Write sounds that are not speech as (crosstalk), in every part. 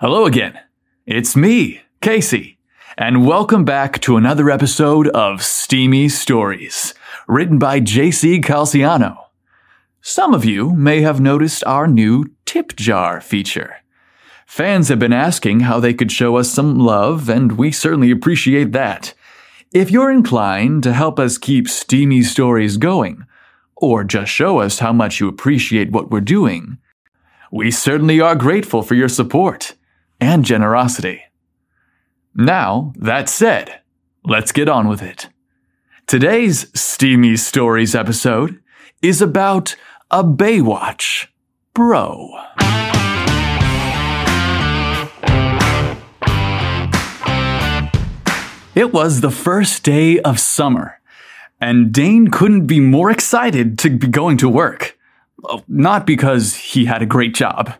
Hello again. It's me, Casey, and welcome back to another episode of Steamy Stories, written by JC Calciano. Some of you may have noticed our new tip jar feature. Fans have been asking how they could show us some love, and we certainly appreciate that. If you're inclined to help us keep Steamy Stories going, or just show us how much you appreciate what we're doing, we certainly are grateful for your support and generosity. Now, that said, let's get on with it. Today's Steamy Stories episode is about a Baywatch bro. It was the first day of summer, and Dane couldn't be more excited to be going to work. Not because he had a great job,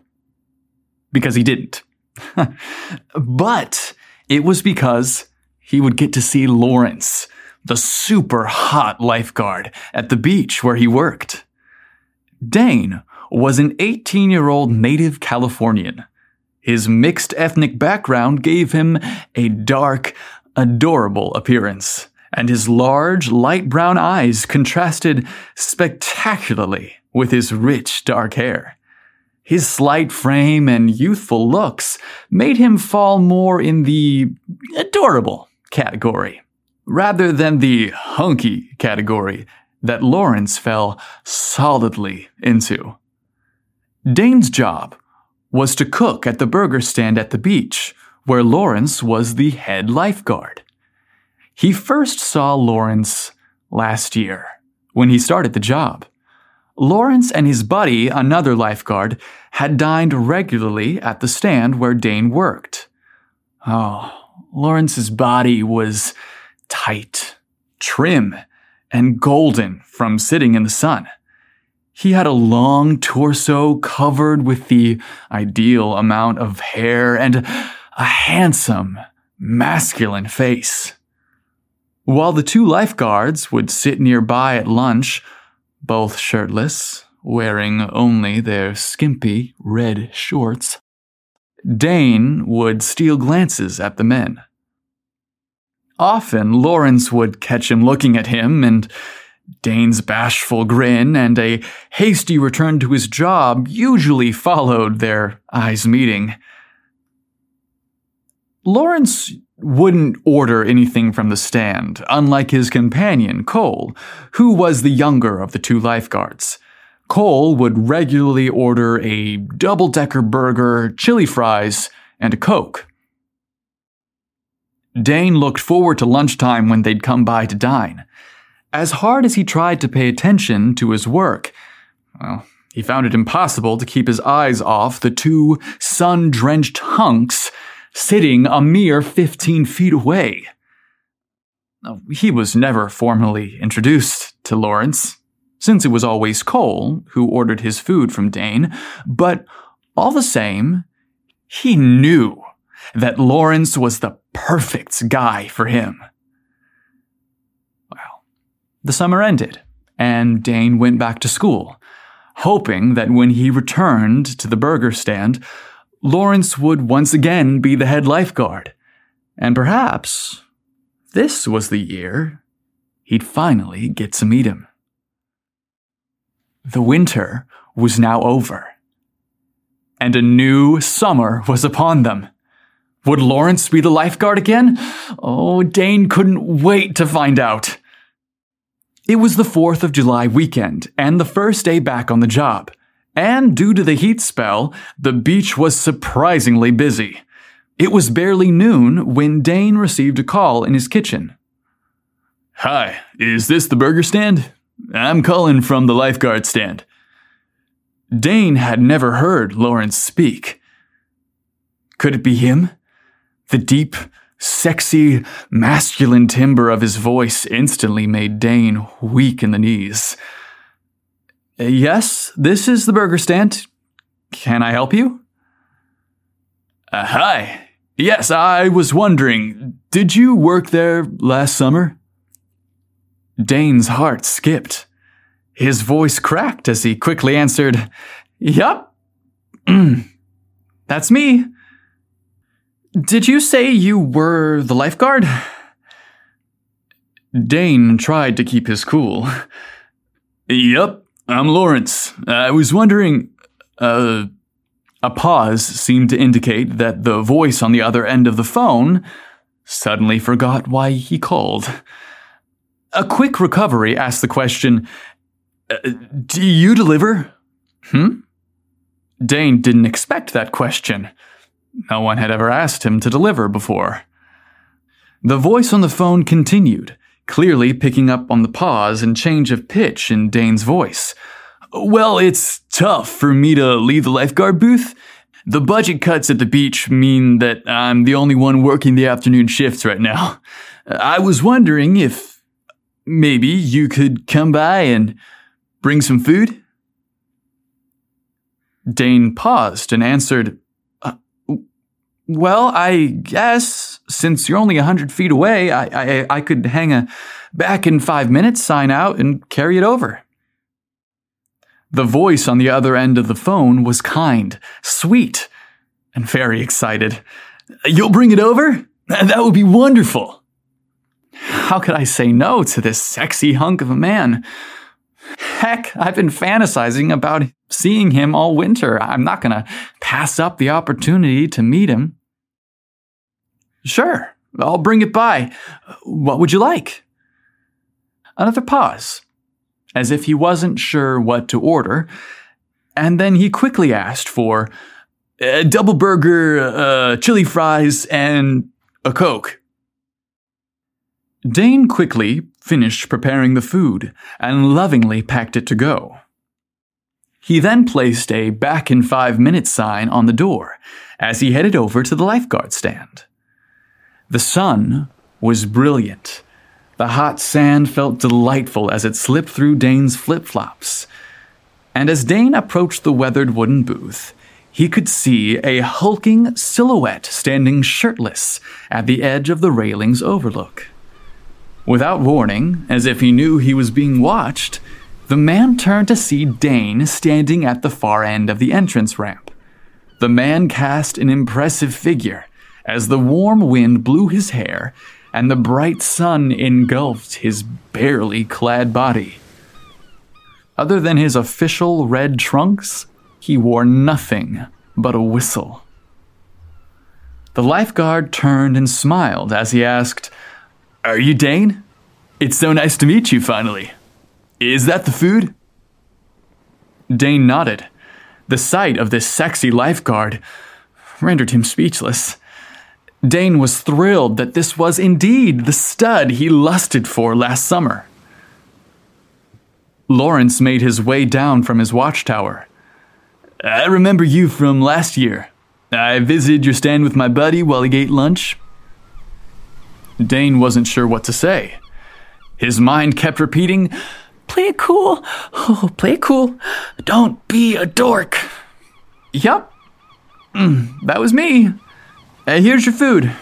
because he didn't. (laughs) but it was because he would get to see Lawrence, the super hot lifeguard at the beach where he worked. Dane was an 18 year old native Californian. His mixed ethnic background gave him a dark, adorable appearance, and his large, light brown eyes contrasted spectacularly with his rich, dark hair. His slight frame and youthful looks made him fall more in the adorable category, rather than the hunky category that Lawrence fell solidly into. Dane's job was to cook at the burger stand at the beach, where Lawrence was the head lifeguard. He first saw Lawrence last year when he started the job. Lawrence and his buddy, another lifeguard, had dined regularly at the stand where Dane worked. Oh, Lawrence's body was tight, trim, and golden from sitting in the sun. He had a long torso covered with the ideal amount of hair and a handsome, masculine face. While the two lifeguards would sit nearby at lunch, both shirtless, wearing only their skimpy red shorts, Dane would steal glances at the men. Often Lawrence would catch him looking at him, and Dane's bashful grin and a hasty return to his job usually followed their eyes meeting. Lawrence wouldn't order anything from the stand, unlike his companion, Cole, who was the younger of the two lifeguards. Cole would regularly order a double decker burger, chili fries, and a Coke. Dane looked forward to lunchtime when they'd come by to dine. As hard as he tried to pay attention to his work, well, he found it impossible to keep his eyes off the two sun drenched hunks sitting a mere 15 feet away. He was never formally introduced to Lawrence, since it was always Cole who ordered his food from Dane, but all the same, he knew that Lawrence was the perfect guy for him. Well, the summer ended, and Dane went back to school, hoping that when he returned to the burger stand, Lawrence would once again be the head lifeguard. And perhaps this was the year he'd finally get to meet him. The winter was now over, and a new summer was upon them. Would Lawrence be the lifeguard again? Oh, Dane couldn't wait to find out. It was the 4th of July weekend and the first day back on the job. And due to the heat spell, the beach was surprisingly busy. It was barely noon when Dane received a call in his kitchen. Hi, is this the burger stand? I'm calling from the lifeguard stand. Dane had never heard Lawrence speak. Could it be him? The deep, sexy, masculine timbre of his voice instantly made Dane weak in the knees. Yes, this is the burger stand. Can I help you? Uh, hi. Yes, I was wondering, did you work there last summer? Dane's heart skipped. His voice cracked as he quickly answered, Yup. (clears throat) That's me. Did you say you were the lifeguard? Dane tried to keep his cool. (laughs) Yep, I'm Lawrence. I was wondering. Uh, a pause seemed to indicate that the voice on the other end of the phone suddenly forgot why he called. A quick recovery asked the question uh, Do you deliver? Hmm? Dane didn't expect that question. No one had ever asked him to deliver before. The voice on the phone continued, clearly picking up on the pause and change of pitch in Dane's voice. Well, it's tough for me to leave the lifeguard booth. The budget cuts at the beach mean that I'm the only one working the afternoon shifts right now. I was wondering if maybe you could come by and bring some food? Dane paused and answered, uh, Well, I guess since you're only a hundred feet away, I, I, I could hang a back in five minutes sign out and carry it over. The voice on the other end of the phone was kind, sweet, and very excited. You'll bring it over? That would be wonderful. How could I say no to this sexy hunk of a man? Heck, I've been fantasizing about seeing him all winter. I'm not going to pass up the opportunity to meet him. Sure, I'll bring it by. What would you like? Another pause as if he wasn't sure what to order, and then he quickly asked for a double burger, uh, chili fries, and a Coke. Dane quickly finished preparing the food and lovingly packed it to go. He then placed a back in five minutes sign on the door as he headed over to the lifeguard stand. The sun was brilliant the hot sand felt delightful as it slipped through Dane's flip flops. And as Dane approached the weathered wooden booth, he could see a hulking silhouette standing shirtless at the edge of the railing's overlook. Without warning, as if he knew he was being watched, the man turned to see Dane standing at the far end of the entrance ramp. The man cast an impressive figure as the warm wind blew his hair and the bright sun engulfed his barely clad body. Other than his official red trunks, he wore nothing but a whistle. The lifeguard turned and smiled as he asked, Are you Dane? It's so nice to meet you finally. Is that the food? Dane nodded. The sight of this sexy lifeguard rendered him speechless. Dane was thrilled that this was indeed the stud he lusted for last summer. Lawrence made his way down from his watchtower. I remember you from last year. I visited your stand with my buddy while he ate lunch. Dane wasn't sure what to say. His mind kept repeating, Play it cool. Oh, play it cool. Don't be a dork. Yup. Mm, that was me. Here's your food.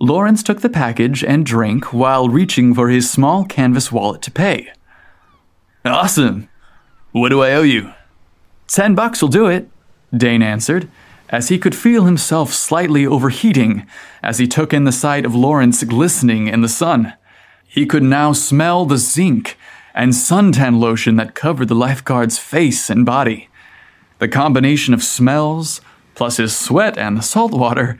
Lawrence took the package and drink while reaching for his small canvas wallet to pay. Awesome. What do I owe you? Ten bucks will do it, Dane answered, as he could feel himself slightly overheating as he took in the sight of Lawrence glistening in the sun. He could now smell the zinc and suntan lotion that covered the lifeguard's face and body. The combination of smells, plus his sweat and the salt water,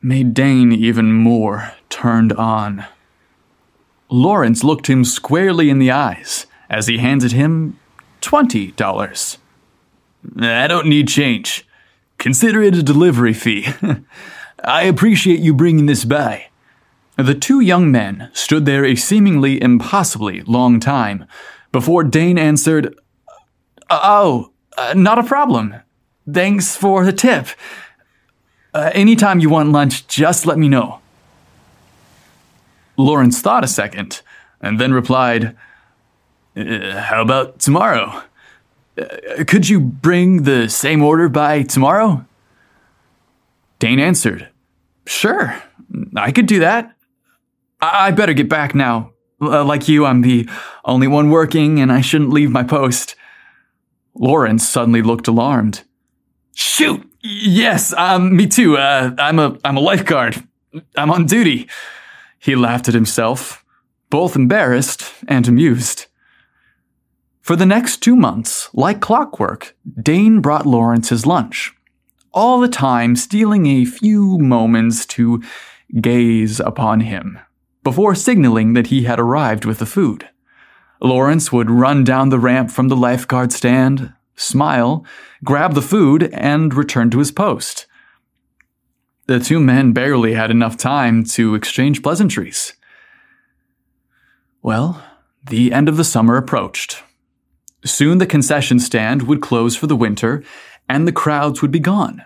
made Dane even more turned on. Lawrence looked him squarely in the eyes as he handed him twenty dollars. I don't need change. Consider it a delivery fee. (laughs) I appreciate you bringing this by. The two young men stood there a seemingly impossibly long time before Dane answered, Oh, uh, not a problem. Thanks for the tip. Uh, anytime you want lunch, just let me know. Lawrence thought a second and then replied, uh, How about tomorrow? Uh, could you bring the same order by tomorrow? Dane answered, Sure, I could do that. I, I better get back now. Uh, like you, I'm the only one working and I shouldn't leave my post. Lawrence suddenly looked alarmed. Shoot! Yes, um, me too. Uh, I'm a I'm a lifeguard. I'm on duty. He laughed at himself, both embarrassed and amused. For the next two months, like clockwork, Dane brought Lawrence his lunch, all the time stealing a few moments to gaze upon him, before signaling that he had arrived with the food. Lawrence would run down the ramp from the lifeguard stand, smile, grab the food, and return to his post. The two men barely had enough time to exchange pleasantries. Well, the end of the summer approached. Soon the concession stand would close for the winter, and the crowds would be gone.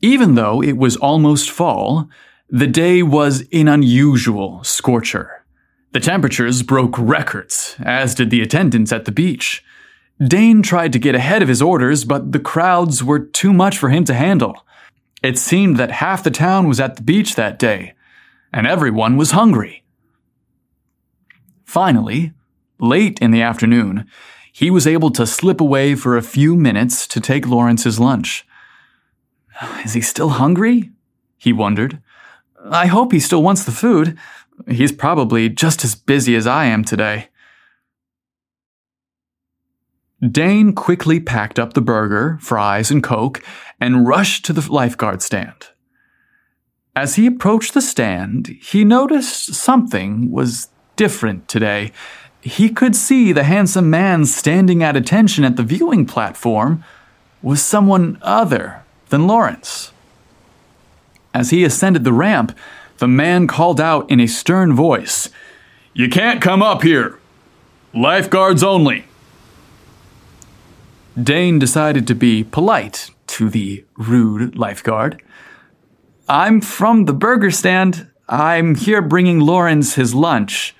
Even though it was almost fall, the day was an unusual scorcher. The temperatures broke records, as did the attendance at the beach. Dane tried to get ahead of his orders, but the crowds were too much for him to handle. It seemed that half the town was at the beach that day, and everyone was hungry. Finally, late in the afternoon, he was able to slip away for a few minutes to take Lawrence's lunch. Is he still hungry? He wondered. I hope he still wants the food. He's probably just as busy as I am today. Dane quickly packed up the burger, fries, and Coke and rushed to the lifeguard stand. As he approached the stand, he noticed something was different today. He could see the handsome man standing at attention at the viewing platform was someone other than Lawrence. As he ascended the ramp, the man called out in a stern voice, You can't come up here! Lifeguards only! Dane decided to be polite to the rude lifeguard. I'm from the burger stand. I'm here bringing Lawrence his lunch.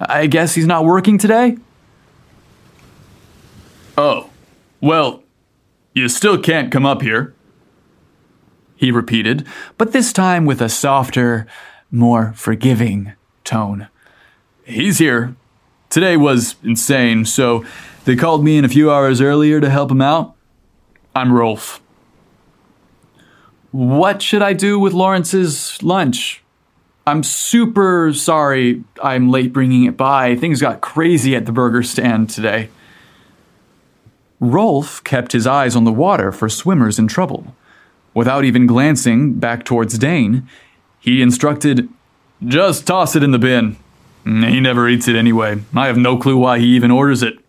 I guess he's not working today? Oh, well, you still can't come up here. He repeated, but this time with a softer, more forgiving tone. He's here. Today was insane, so they called me in a few hours earlier to help him out. I'm Rolf. What should I do with Lawrence's lunch? I'm super sorry I'm late bringing it by. Things got crazy at the burger stand today. Rolf kept his eyes on the water for swimmers in trouble. Without even glancing back towards Dane, he instructed, Just toss it in the bin. He never eats it anyway. I have no clue why he even orders it.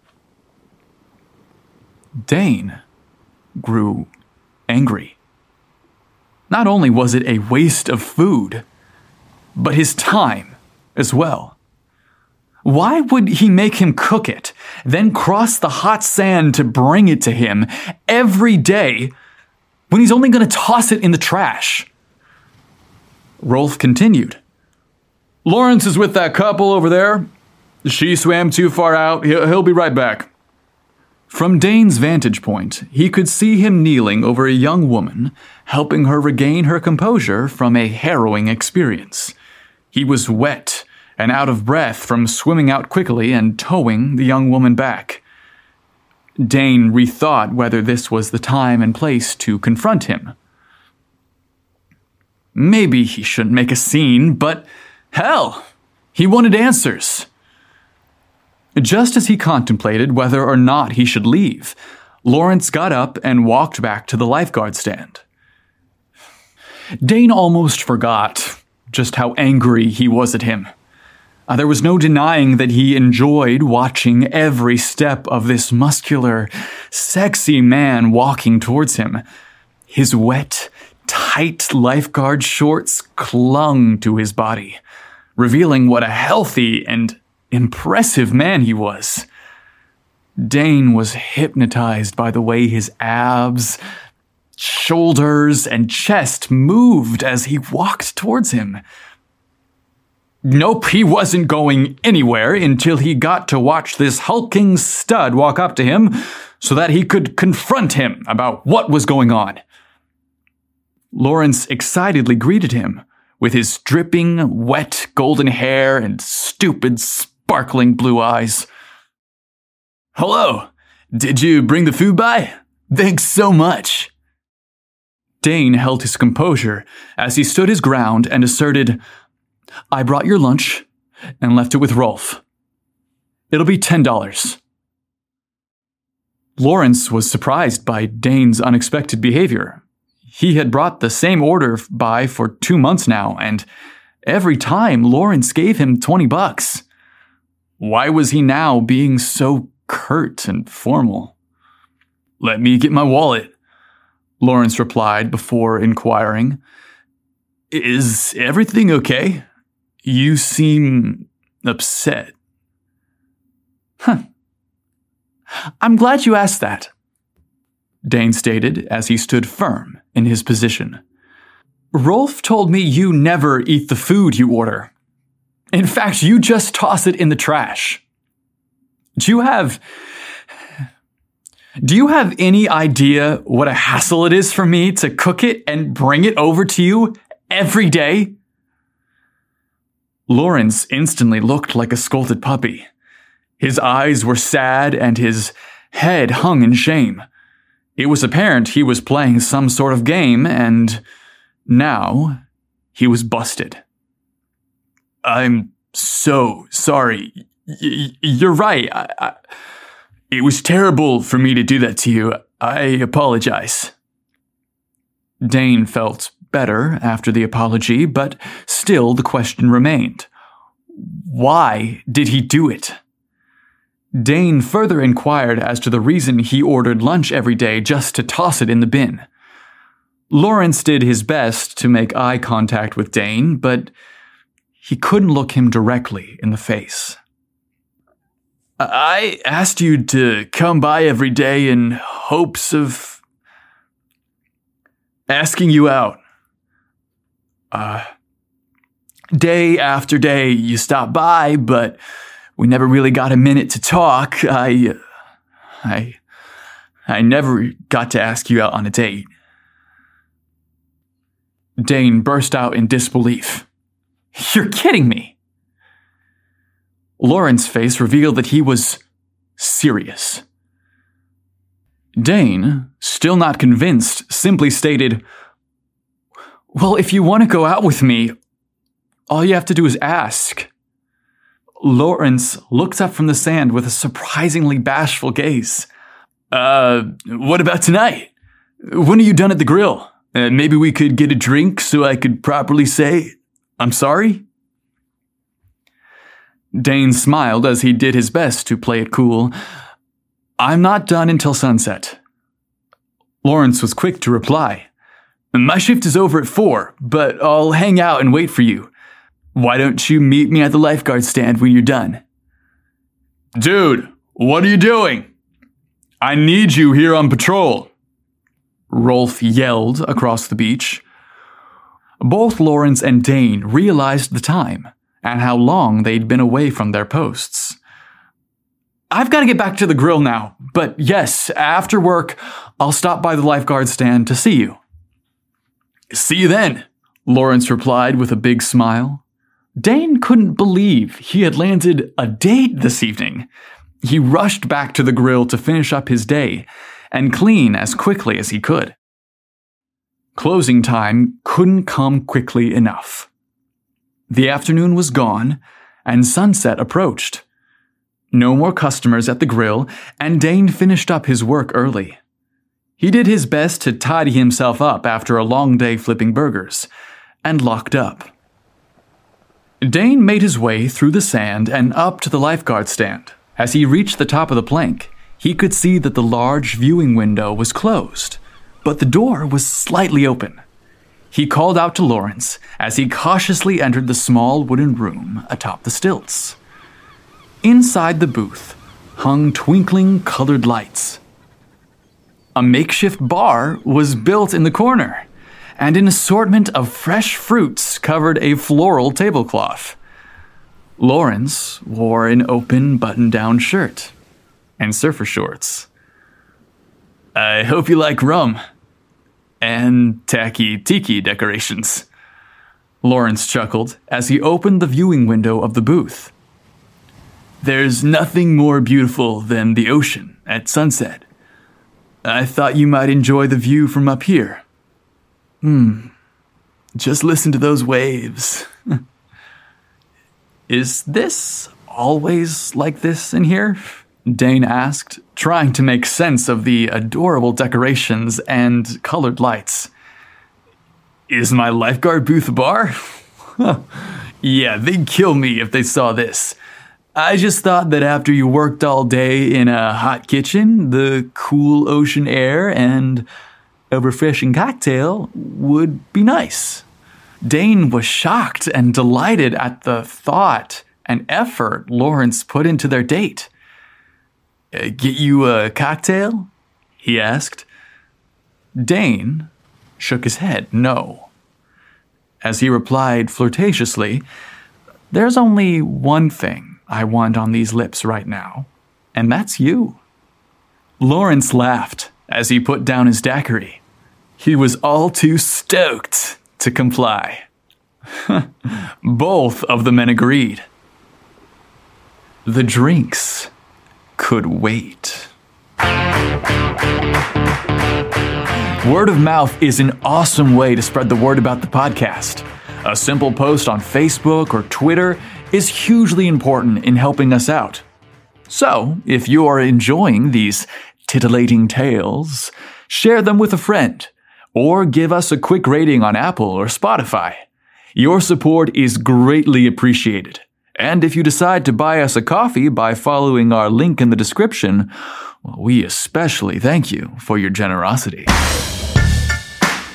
Dane grew angry. Not only was it a waste of food, but his time as well. Why would he make him cook it, then cross the hot sand to bring it to him every day when he's only going to toss it in the trash? Rolf continued. Lawrence is with that couple over there. She swam too far out. He'll, be right back. From Dane's vantage point, he could see him kneeling over a young woman, helping her regain her composure from a harrowing experience. He was wet and out of breath from swimming out quickly and towing the young woman back. Dane rethought whether this was the time and place to confront him. Maybe he shouldn't make a scene, but hell, he wanted answers. Just as he contemplated whether or not he should leave, Lawrence got up and walked back to the lifeguard stand. Dane almost forgot just how angry he was at him. Uh, there was no denying that he enjoyed watching every step of this muscular, sexy man walking towards him. His wet, tight lifeguard shorts clung to his body, revealing what a healthy and impressive man he was. Dane was hypnotized by the way his abs, shoulders, and chest moved as he walked towards him. Nope, he wasn't going anywhere until he got to watch this hulking stud walk up to him so that he could confront him about what was going on. Lawrence excitedly greeted him with his dripping, wet golden hair and stupid, sparkling blue eyes. Hello, did you bring the food by? Thanks so much. Dane held his composure as he stood his ground and asserted, I brought your lunch and left it with Rolf. It'll be $10. Lawrence was surprised by Dane's unexpected behavior. He had brought the same order by for two months now, and every time Lawrence gave him 20 bucks. Why was he now being so curt and formal? Let me get my wallet, Lawrence replied before inquiring. Is everything okay? You seem upset. Huh. I'm glad you asked that, Dane stated as he stood firm in his position. Rolf told me you never eat the food you order. In fact, you just toss it in the trash. Do you have. Do you have any idea what a hassle it is for me to cook it and bring it over to you every day? Lawrence instantly looked like a scolded puppy. His eyes were sad and his head hung in shame. It was apparent he was playing some sort of game, and now he was busted. I'm so sorry. Y- you're right. I, I, it was terrible for me to do that to you. I apologize. Dane felt better after the apology, but still the question remained. Why did he do it? Dane further inquired as to the reason he ordered lunch every day just to toss it in the bin. Lawrence did his best to make eye contact with Dane, but he couldn't look him directly in the face. I asked you to come by every day in hopes of asking you out. Uh, day after day, you stopped by, but we never really got a minute to talk. I, I, I never got to ask you out on a date. Dane burst out in disbelief. (laughs) You're kidding me. Lawrence's face revealed that he was serious. Dane, still not convinced, simply stated, Well, if you want to go out with me, all you have to do is ask. Lawrence looked up from the sand with a surprisingly bashful gaze. Uh, what about tonight? When are you done at the grill? Uh, maybe we could get a drink so I could properly say, I'm sorry? Dane smiled as he did his best to play it cool. I'm not done until sunset. Lawrence was quick to reply. My shift is over at four, but I'll hang out and wait for you. Why don't you meet me at the lifeguard stand when you're done? Dude, what are you doing? I need you here on patrol. Rolf yelled across the beach. Both Lawrence and Dane realized the time and how long they'd been away from their posts. I've got to get back to the grill now, but yes, after work, I'll stop by the lifeguard stand to see you. See you then, Lawrence replied with a big smile. Dane couldn't believe he had landed a date this evening. He rushed back to the grill to finish up his day and clean as quickly as he could. Closing time couldn't come quickly enough. The afternoon was gone, and sunset approached. No more customers at the grill, and Dane finished up his work early. He did his best to tidy himself up after a long day flipping burgers, and locked up. Dane made his way through the sand and up to the lifeguard stand. As he reached the top of the plank, he could see that the large viewing window was closed, but the door was slightly open. He called out to Lawrence as he cautiously entered the small wooden room atop the stilts. Inside the booth hung twinkling colored lights. A makeshift bar was built in the corner and an assortment of fresh fruits covered a floral tablecloth. Lawrence wore an open button down shirt and surfer shorts. I hope you like rum and tacky tiki decorations. Lawrence chuckled as he opened the viewing window of the booth. There's nothing more beautiful than the ocean at sunset. I thought you might enjoy the view from up here. Hmm. Just listen to those waves. (laughs) Is this always like this in here? Dane asked, trying to make sense of the adorable decorations and colored lights. Is my lifeguard booth a bar? (laughs) yeah, they'd kill me if they saw this. I just thought that after you worked all day in a hot kitchen, the cool ocean air and a refreshing cocktail would be nice. Dane was shocked and delighted at the thought and effort Lawrence put into their date. Get you a cocktail? he asked. Dane shook his head no. As he replied flirtatiously, There's only one thing I want on these lips right now, and that's you. Lawrence laughed as he put down his daiquiri. He was all too stoked to comply. (laughs) Both of the men agreed. The drinks could wait. Word of mouth is an awesome way to spread the word about the podcast. A simple post on Facebook or Twitter is hugely important in helping us out. So, if you are enjoying these titillating tales, share them with a friend or give us a quick rating on Apple or Spotify. Your support is greatly appreciated. And if you decide to buy us a coffee by following our link in the description, well, we especially thank you for your generosity.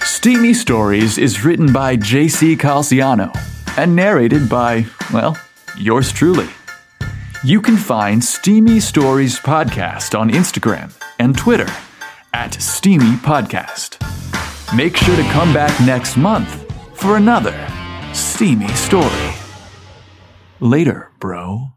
Steamy Stories is written by JC Calciano and narrated by, well, yours truly. You can find Steamy Stories Podcast on Instagram and Twitter at Steamy Podcast. Make sure to come back next month for another steamy story. Later, bro.